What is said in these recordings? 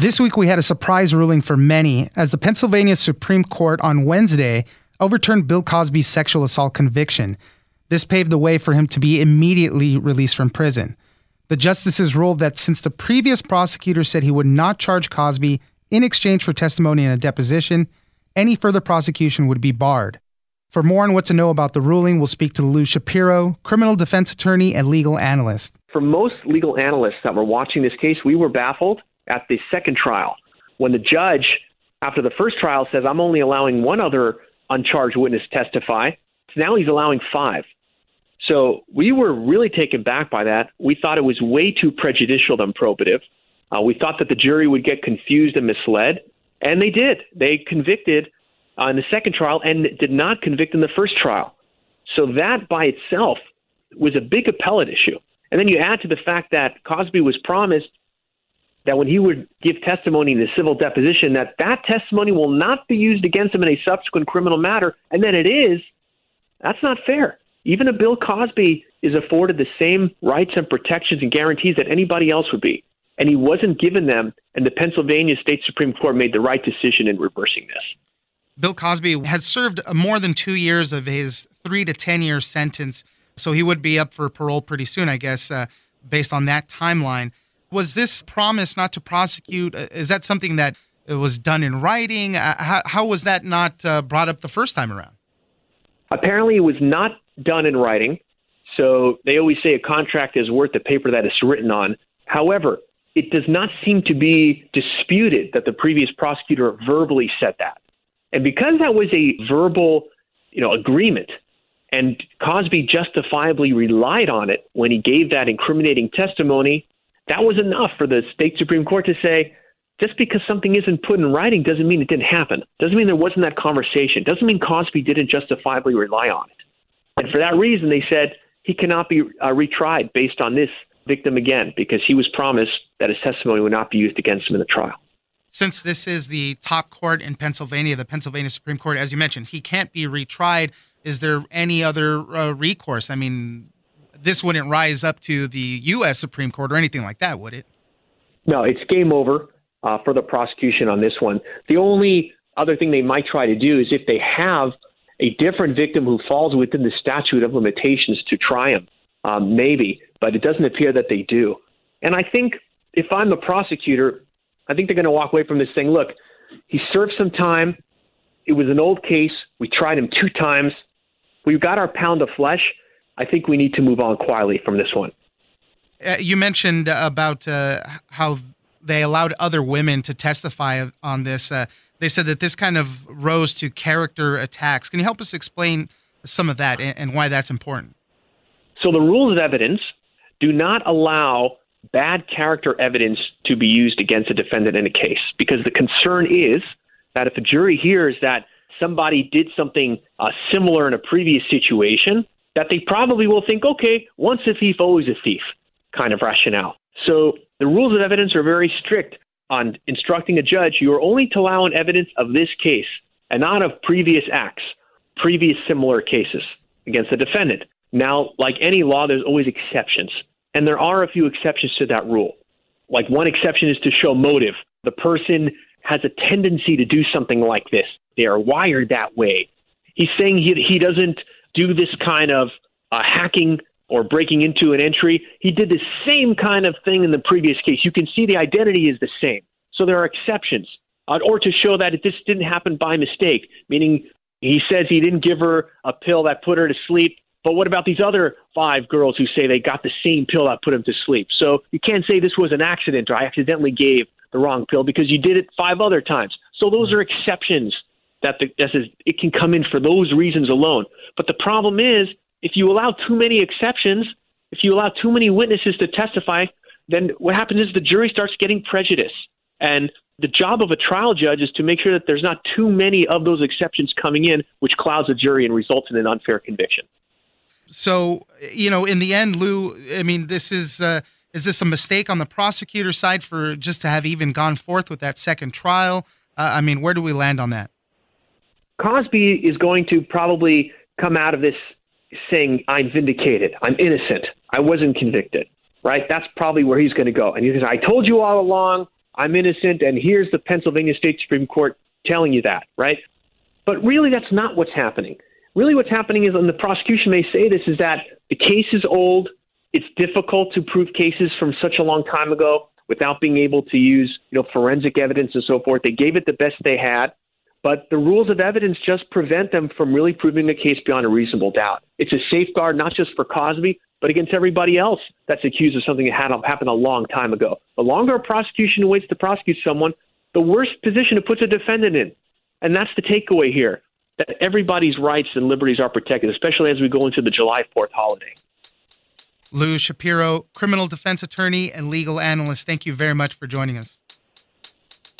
This week, we had a surprise ruling for many as the Pennsylvania Supreme Court on Wednesday overturned Bill Cosby's sexual assault conviction. This paved the way for him to be immediately released from prison. The justices ruled that since the previous prosecutor said he would not charge Cosby in exchange for testimony in a deposition, any further prosecution would be barred. For more on what to know about the ruling, we'll speak to Lou Shapiro, criminal defense attorney and legal analyst. For most legal analysts that were watching this case, we were baffled at the second trial when the judge, after the first trial, says, I'm only allowing one other uncharged witness testify. So now he's allowing five. So we were really taken back by that. We thought it was way too prejudicial than probative. Uh, we thought that the jury would get confused and misled, and they did. They convicted uh, in the second trial and did not convict in the first trial. So that by itself was a big appellate issue. And then you add to the fact that Cosby was promised that when he would give testimony in the civil deposition, that that testimony will not be used against him in a subsequent criminal matter, and then it is, that's not fair. Even a Bill Cosby is afforded the same rights and protections and guarantees that anybody else would be, and he wasn't given them, and the Pennsylvania State Supreme Court made the right decision in reversing this. Bill Cosby has served more than two years of his three to 10 year sentence, so he would be up for parole pretty soon, I guess, uh, based on that timeline. Was this promise not to prosecute? Uh, is that something that was done in writing? Uh, how, how, was that not uh, brought up the first time around? Apparently, it was not done in writing. So they always say a contract is worth the paper that it's written on. However, it does not seem to be disputed that the previous prosecutor verbally said that. And because that was a verbal, you know, agreement, and Cosby justifiably relied on it when he gave that incriminating testimony, that was enough for the state Supreme Court to say, just because something isn't put in writing doesn't mean it didn't happen. Doesn't mean there wasn't that conversation. Doesn't mean Cosby didn't justifiably rely on it. And for that reason, they said he cannot be uh, retried based on this victim again because he was promised that his testimony would not be used against him in the trial. Since this is the top court in Pennsylvania, the Pennsylvania Supreme Court, as you mentioned, he can't be retried. Is there any other uh, recourse? I mean, this wouldn't rise up to the U.S. Supreme Court or anything like that, would it? No, it's game over uh, for the prosecution on this one. The only other thing they might try to do is if they have a different victim who falls within the statute of limitations to try him, um, maybe, but it doesn't appear that they do. And I think if I'm the prosecutor, I think they're going to walk away from this thing. look, he served some time. It was an old case. We tried him two times. We've got our pound of flesh. I think we need to move on quietly from this one. Uh, you mentioned about uh, how they allowed other women to testify on this. Uh, they said that this kind of rose to character attacks. Can you help us explain some of that and, and why that's important? So, the rules of evidence do not allow bad character evidence to be used against a defendant in a case because the concern is that if a jury hears that somebody did something uh, similar in a previous situation, that they probably will think, okay, once a thief, always a thief kind of rationale. So the rules of evidence are very strict on instructing a judge you are only to allow an evidence of this case and not of previous acts, previous similar cases against the defendant. Now, like any law, there's always exceptions. And there are a few exceptions to that rule. Like one exception is to show motive. The person has a tendency to do something like this. They are wired that way. He's saying he, he doesn't do this kind of uh, hacking or breaking into an entry. He did the same kind of thing in the previous case. You can see the identity is the same. So there are exceptions. Uh, or to show that this didn't happen by mistake, meaning he says he didn't give her a pill that put her to sleep. But what about these other five girls who say they got the same pill that put them to sleep? So you can't say this was an accident or I accidentally gave the wrong pill because you did it five other times. So those are exceptions that the, says it can come in for those reasons alone. But the problem is if you allow too many exceptions, if you allow too many witnesses to testify, then what happens is the jury starts getting prejudice. And the job of a trial judge is to make sure that there's not too many of those exceptions coming in, which clouds a jury and results in an unfair conviction. So, you know, in the end, Lou, I mean, this is uh, is this a mistake on the prosecutor side for just to have even gone forth with that second trial? Uh, I mean, where do we land on that? Cosby is going to probably come out of this saying, "I'm vindicated. I'm innocent. I wasn't convicted." Right? That's probably where he's going to go. And he says, "I told you all along. I'm innocent, and here's the Pennsylvania State Supreme Court telling you that." Right? But really, that's not what's happening. Really, what's happening is, and the prosecution may say this, is that the case is old. It's difficult to prove cases from such a long time ago without being able to use, you know, forensic evidence and so forth. They gave it the best they had, but the rules of evidence just prevent them from really proving the case beyond a reasonable doubt. It's a safeguard not just for Cosby, but against everybody else that's accused of something that had happened a long time ago. The longer a prosecution waits to prosecute someone, the worse position it puts a defendant in. And that's the takeaway here that everybody's rights and liberties are protected, especially as we go into the July 4th holiday. Lou Shapiro, criminal defense attorney and legal analyst, thank you very much for joining us.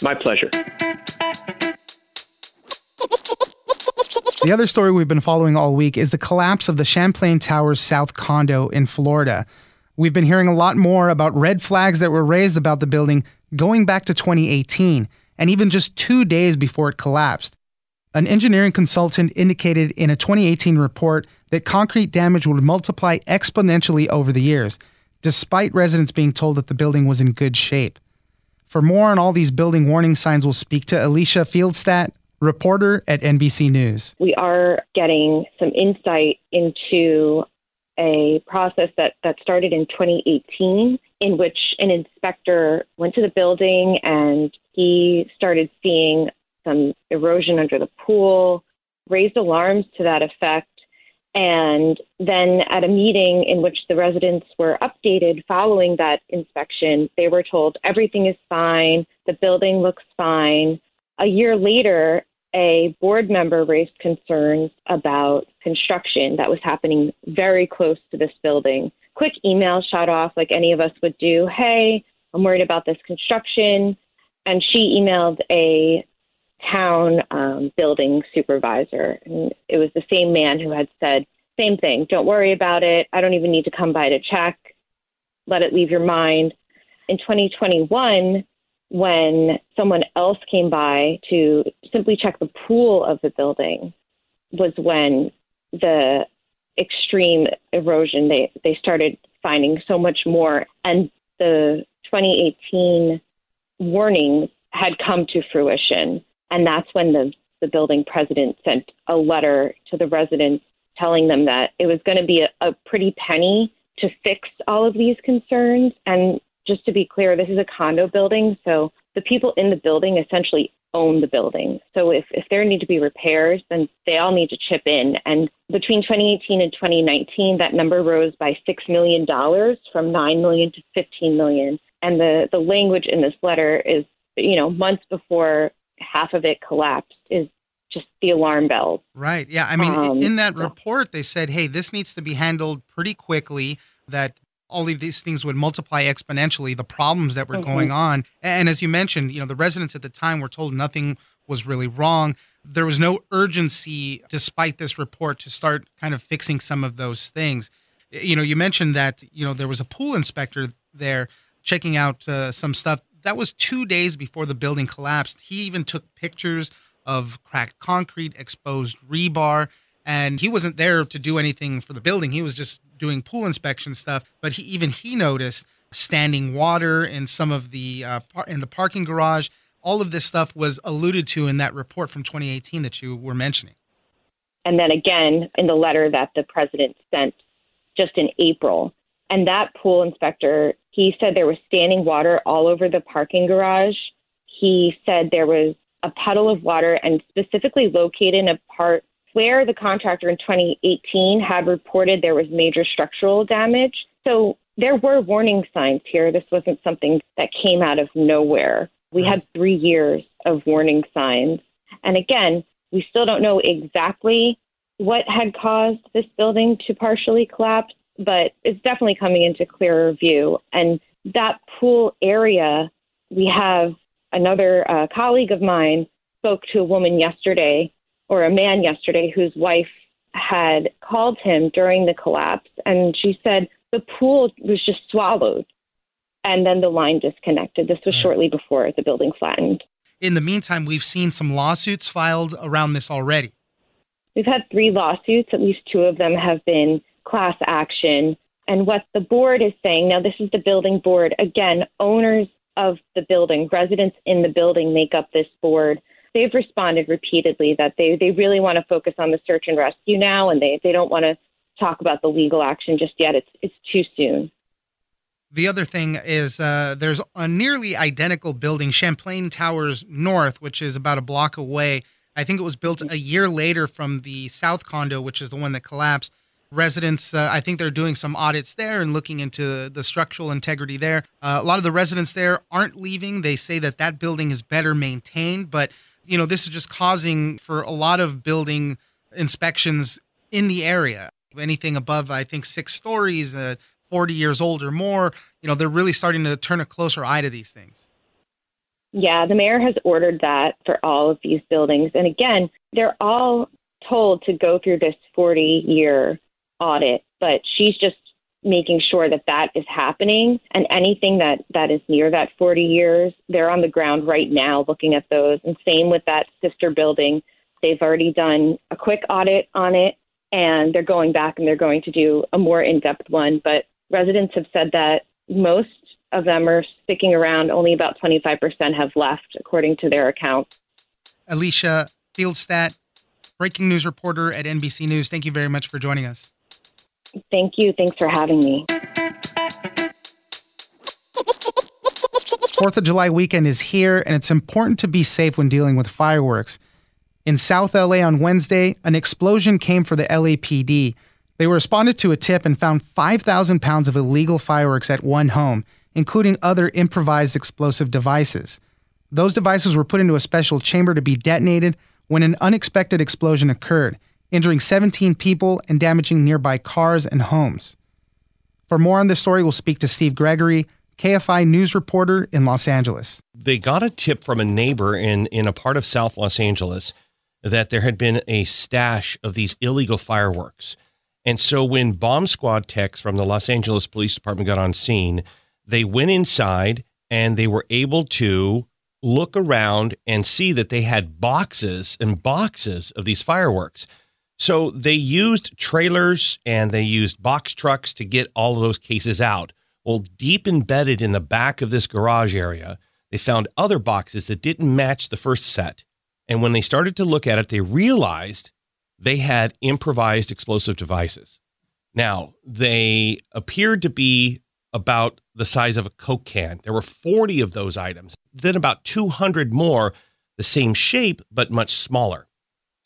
My pleasure. The other story we've been following all week is the collapse of the Champlain Towers South condo in Florida. We've been hearing a lot more about red flags that were raised about the building going back to 2018 and even just two days before it collapsed. An engineering consultant indicated in a 2018 report that concrete damage would multiply exponentially over the years, despite residents being told that the building was in good shape. For more on all these building warning signs, we'll speak to Alicia Fieldstadt, reporter at NBC News. We are getting some insight into a process that, that started in 2018 in which an inspector went to the building and he started seeing some erosion under the pool, raised alarms to that effect. And then at a meeting in which the residents were updated following that inspection, they were told everything is fine, the building looks fine. A year later, a board member raised concerns about construction that was happening very close to this building. Quick email shot off, like any of us would do Hey, I'm worried about this construction. And she emailed a town um, building supervisor. And it was the same man who had said, same thing, don't worry about it. I don't even need to come by to check. Let it leave your mind. In 2021, when someone else came by to simply check the pool of the building, was when the extreme erosion they they started finding so much more and the 2018 warning had come to fruition and that's when the, the building president sent a letter to the residents telling them that it was going to be a, a pretty penny to fix all of these concerns. And just to be clear, this is a condo building. So the people in the building essentially own the building. So if, if there need to be repairs, then they all need to chip in. And between 2018 and 2019, that number rose by $6 million from 9 million to 15 million. And the, the language in this letter is, you know, months before half of it collapsed is just the alarm bells. Right. Yeah. I mean, um, in that report, they said, hey, this needs to be handled pretty quickly, that all of these things would multiply exponentially, the problems that were mm-hmm. going on. And as you mentioned, you know, the residents at the time were told nothing was really wrong. There was no urgency, despite this report, to start kind of fixing some of those things. You know, you mentioned that, you know, there was a pool inspector there checking out uh, some stuff that was two days before the building collapsed. He even took pictures of cracked concrete, exposed rebar, and he wasn't there to do anything for the building. He was just doing pool inspection stuff. But he, even he noticed standing water in some of the uh, par- in the parking garage. All of this stuff was alluded to in that report from 2018 that you were mentioning. And then again in the letter that the president sent just in April. And that pool inspector he said there was standing water all over the parking garage. He said there was a puddle of water and specifically located in a part where the contractor in 2018 had reported there was major structural damage. So there were warning signs here. This wasn't something that came out of nowhere. We had three years of warning signs. And again, we still don't know exactly what had caused this building to partially collapse but it's definitely coming into clearer view. And that pool area, we have another uh, colleague of mine spoke to a woman yesterday, or a man yesterday, whose wife had called him during the collapse, and she said the pool was just swallowed, and then the line disconnected. This was Right. shortly before the building flattened. In the meantime, we've seen some lawsuits filed around this already. We've had three lawsuits. At least two of them have been class action. And what the board is saying now, this is the building board. Again, owners of the building, residents in the building make up this board. They've responded repeatedly that they, they really want to focus on the search and rescue now, and they, they don't want to talk about the legal action just yet. It's, it's too soon. The other thing is uh, there's a nearly identical building, Champlain Towers North, which is about a block away. I think it was built a year later from the South condo, which is the one that collapsed. Residents, uh, I think they're doing some audits there and looking into the structural integrity there. Uh, a lot of the residents there aren't leaving. They say that that building is better maintained, but you know this is just causing for a lot of building inspections in the area. Anything above, I think, six stories, uh, 40 years old or more, you know, they're really starting to turn a closer eye to these things. Yeah, the mayor has ordered that for all of these buildings. And again, they're all told to go through this 40 year audit, but she's just making sure that that is happening. And anything that that is near that 40 years they're on the ground right now looking at those. And same with that sister building. They've already done a quick audit on it and they're going back and they're going to do a more in-depth one. But residents have said that most of them are sticking around. Only about 25% have left according to their account. Alicia Fieldstadt, breaking news reporter at NBC News. Thank you very much for joining us. Thank you thanks for having me Fourth of July weekend is here, and it's important to be safe when dealing with fireworks. In South LA on Wednesday, an explosion came for the LAPD. They responded to a tip and found 5,000 pounds of illegal fireworks at one home, including other improvised explosive devices. Those devices were put into a special chamber to be detonated when an unexpected explosion occurred, injuring 17 people and damaging nearby cars and homes. For more on this story, we'll speak to Steve Gregory, KFI news reporter in Los Angeles. they got a tip from a neighbor in in a part of South Los Angeles that there had been a stash of these illegal fireworks. And so when bomb squad techs from the Los Angeles Police Department got on scene, they went inside and they were able to look around and see that they had boxes and boxes of these fireworks. So they used trailers and they used box trucks to get all of those cases out. Well, deep embedded in the back of this garage area, they found other boxes that didn't match the first set. And when they started to look at it, they realized they had improvised explosive devices. Now, they appeared to be about the size of a Coke can. There were 40 of those items, then about 200 more, the same shape, but much smaller.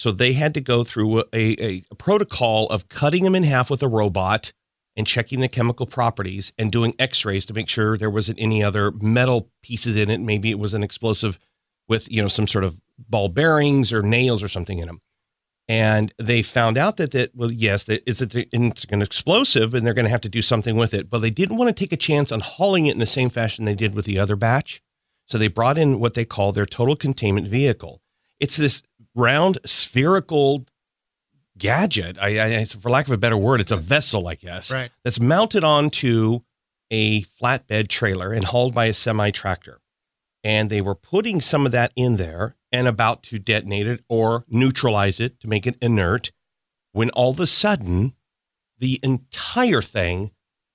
So they had to go through a, a, a protocol of cutting them in half with a robot and checking the chemical properties and doing x-rays to make sure there wasn't any other metal pieces in it. Maybe it was an explosive with, you know, some sort of ball bearings or nails or something in them. And they found out that that well, yes, that it's, it's an explosive, and they're going to have to do something with it. But they didn't want to take a chance on hauling it in the same fashion they did with the other batch. So they brought in what they call their total containment vehicle. It's this round spherical gadget. I, I, for lack of a better word, it's a vessel, I guess, Right. that's mounted onto a flatbed trailer and hauled by a semi tractor. And they were putting some of that in there and about to detonate it or neutralize it to make it inert when all of a sudden the entire thing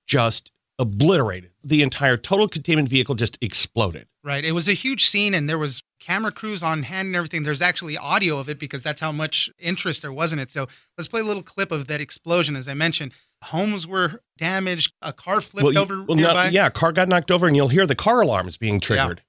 just obliterated. The entire total containment vehicle just exploded. Right. It was a huge scene, and there was camera crews on hand and everything. There's actually audio of it because that's how much interest there was in it. So let's play a little clip of that explosion. As I mentioned, homes were damaged, a car flipped you- over well, no- yeah, car got knocked over, and you'll hear the car alarms being triggered.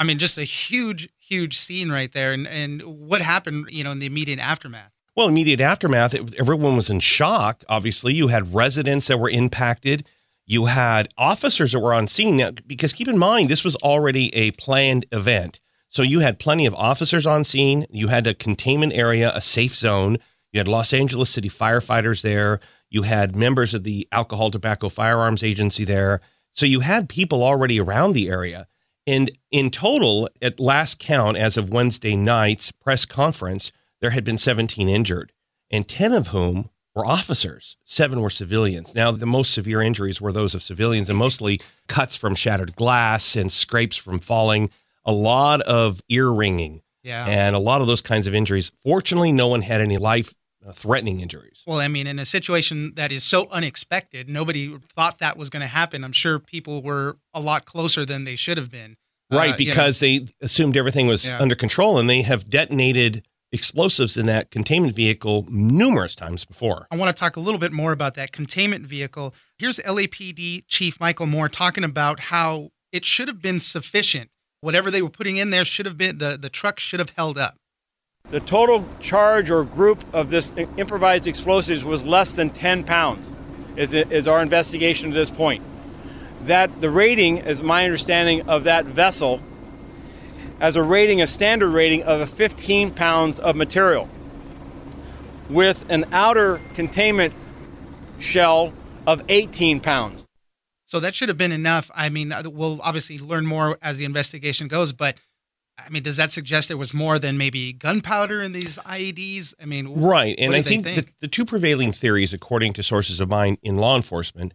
I mean, just a huge, huge scene right there. And and what happened, you know, in the immediate aftermath. Well, immediate aftermath, it, everyone was in shock. Obviously, you had residents that were impacted. You had officers that were on scene. Now, because keep in mind, this was already a planned event. So you had plenty of officers on scene. You had a containment area, a safe zone. You had Los Angeles City firefighters there. You had members of the Alcohol, Tobacco, Firearms Agency there. So you had people already around the area. And in total, at last count, as of Wednesday night's press conference, there had been 17 injured, and 10 of whom were officers. Seven were civilians. Now, the most severe injuries were those of civilians, and mostly cuts from shattered glass and scrapes from falling. A lot of ear ringing, Yeah. and a lot of those kinds of injuries. Fortunately, no one had any life threatening injuries. Well, I mean, in a situation that is so unexpected, nobody thought that was going to happen. I'm sure people were a lot closer than they should have been. Right, Uh, you know, because they assumed everything was Yeah. under control and they have detonated explosives in that containment vehicle numerous times before. I want to talk a little bit more about that containment vehicle. Here's LAPD Chief Michael Moore talking about how it should have been sufficient. Whatever they were putting in there should have been the the truck should have held up. The total charge or group of this improvised explosives was less than 10 pounds, is, is our investigation to this point. That the rating, is my understanding of that vessel, as a rating, a standard rating of 15 pounds of material, with an outer containment shell of 18 pounds. So that should have been enough. I mean, uh, we'll obviously learn more as the investigation goes, but I mean, does that suggest there was more than maybe gunpowder in these IEDs? I mean, Right. And I do they think, The, the two prevailing theories, according to sources of mine in law enforcement,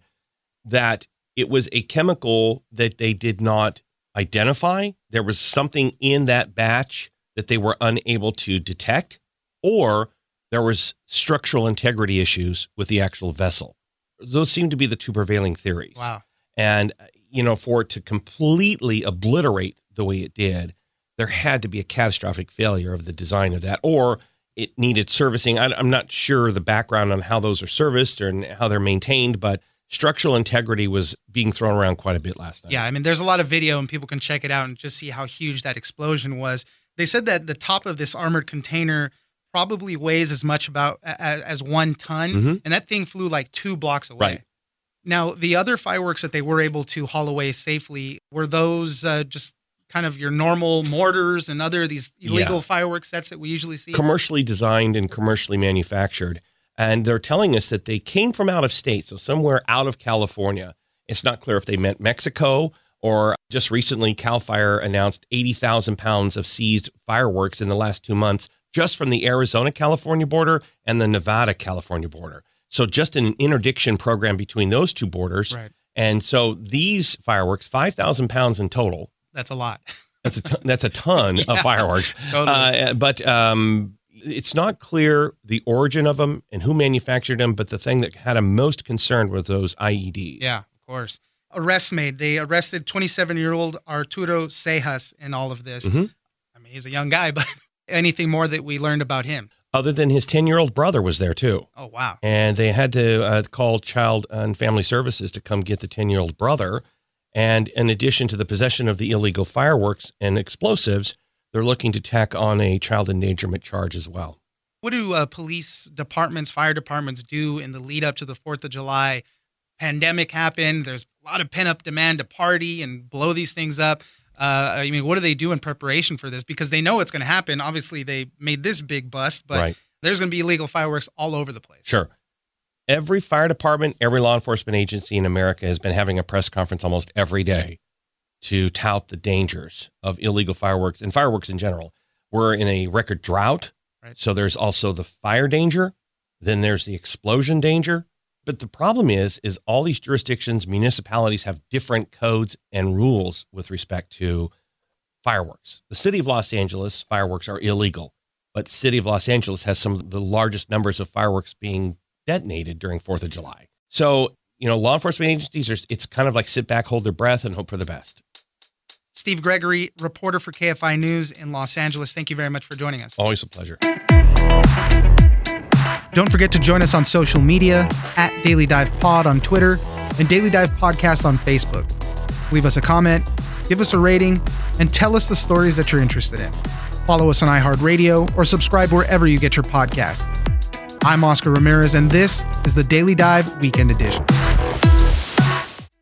that it was a chemical that they did not identify. There was something in that batch that they were unable to detect, or there was structural integrity issues with the actual vessel. Those seem to be the two prevailing theories. wow. And, you know, for it to completely obliterate the way it did, there had to be a catastrophic failure of the design of that, or it needed servicing. I, I'm not sure the background on how those are serviced and how they're maintained, but structural integrity was being thrown around quite a bit last night. Yeah, I mean, there's a lot of video, and people can check it out and just see how huge that explosion was. They said that the top of this armored container probably weighs as much about as, as one ton, Mhm. and that thing flew like two blocks away. Right. Now, the other fireworks that they were able to haul away safely were those uh, just kind of your normal mortars and other these illegal Yeah. fireworks sets that we usually see. commercially designed and commercially manufactured. And they're telling us that they came from out of state, so somewhere out of California. It's not clear if they meant Mexico or just recently, Cal Fire announced 80,000 pounds of seized fireworks in the last two months just from the Arizona California border and the Nevada California border. So just an interdiction program between those two borders. Right. And so these fireworks, 5,000 pounds in total, That's a lot. that's a ton, that's a ton of fireworks. Totally. Uh, but um, it's not clear the origin of them and who manufactured them. But the thing that had them most concerned were those IEDs. Yeah, of course. Arrests made. They arrested 27 year old Arturo Cejas in all of this. Mhm. I mean, he's a young guy, but anything more that we learned about him? Other than his ten-year-old brother was there too, Oh, wow. and they had to uh, call Child and Family Services to come get the ten-year-old brother. And in addition to the possession of the illegal fireworks and explosives, they're looking to tack on a child endangerment charge as well. What do uh, police departments, fire departments do in the lead up to the 4th of July? Pandemic happened. There's a lot of pent up demand to party and blow these things up. Uh, I mean, what do they do in preparation for this? Because they know it's going to happen. Obviously, they made this big bust, but right. there's going to be illegal fireworks all over the place. Sure. Every fire department, every law enforcement agency in America has been having a press conference almost every day to tout the dangers of illegal fireworks and fireworks in general. We're in a record drought. Right. So there's also the fire danger, then there's the explosion danger. But the problem is is all these jurisdictions, municipalities have different codes and rules with respect to fireworks. The city of Los Angeles fireworks are illegal, but city of Los Angeles has some of the largest numbers of fireworks being detonated during 4th of July. So, you know, law enforcement agencies are it's kind of like sit back, hold their breath and hope for the best. Steve Gregory, reporter for KFI News in Los Angeles. Thank you very much for joining us. Always a pleasure. Don't forget to join us on social media at Daily Dive Pod on Twitter and Daily Dive Podcast on Facebook. Leave us a comment, give us a rating, and tell us the stories that you're interested in. Follow us on iHeartRadio or subscribe wherever you get your podcasts. I'm Oscar Ramirez, and this is the Daily Dive Weekend Edition.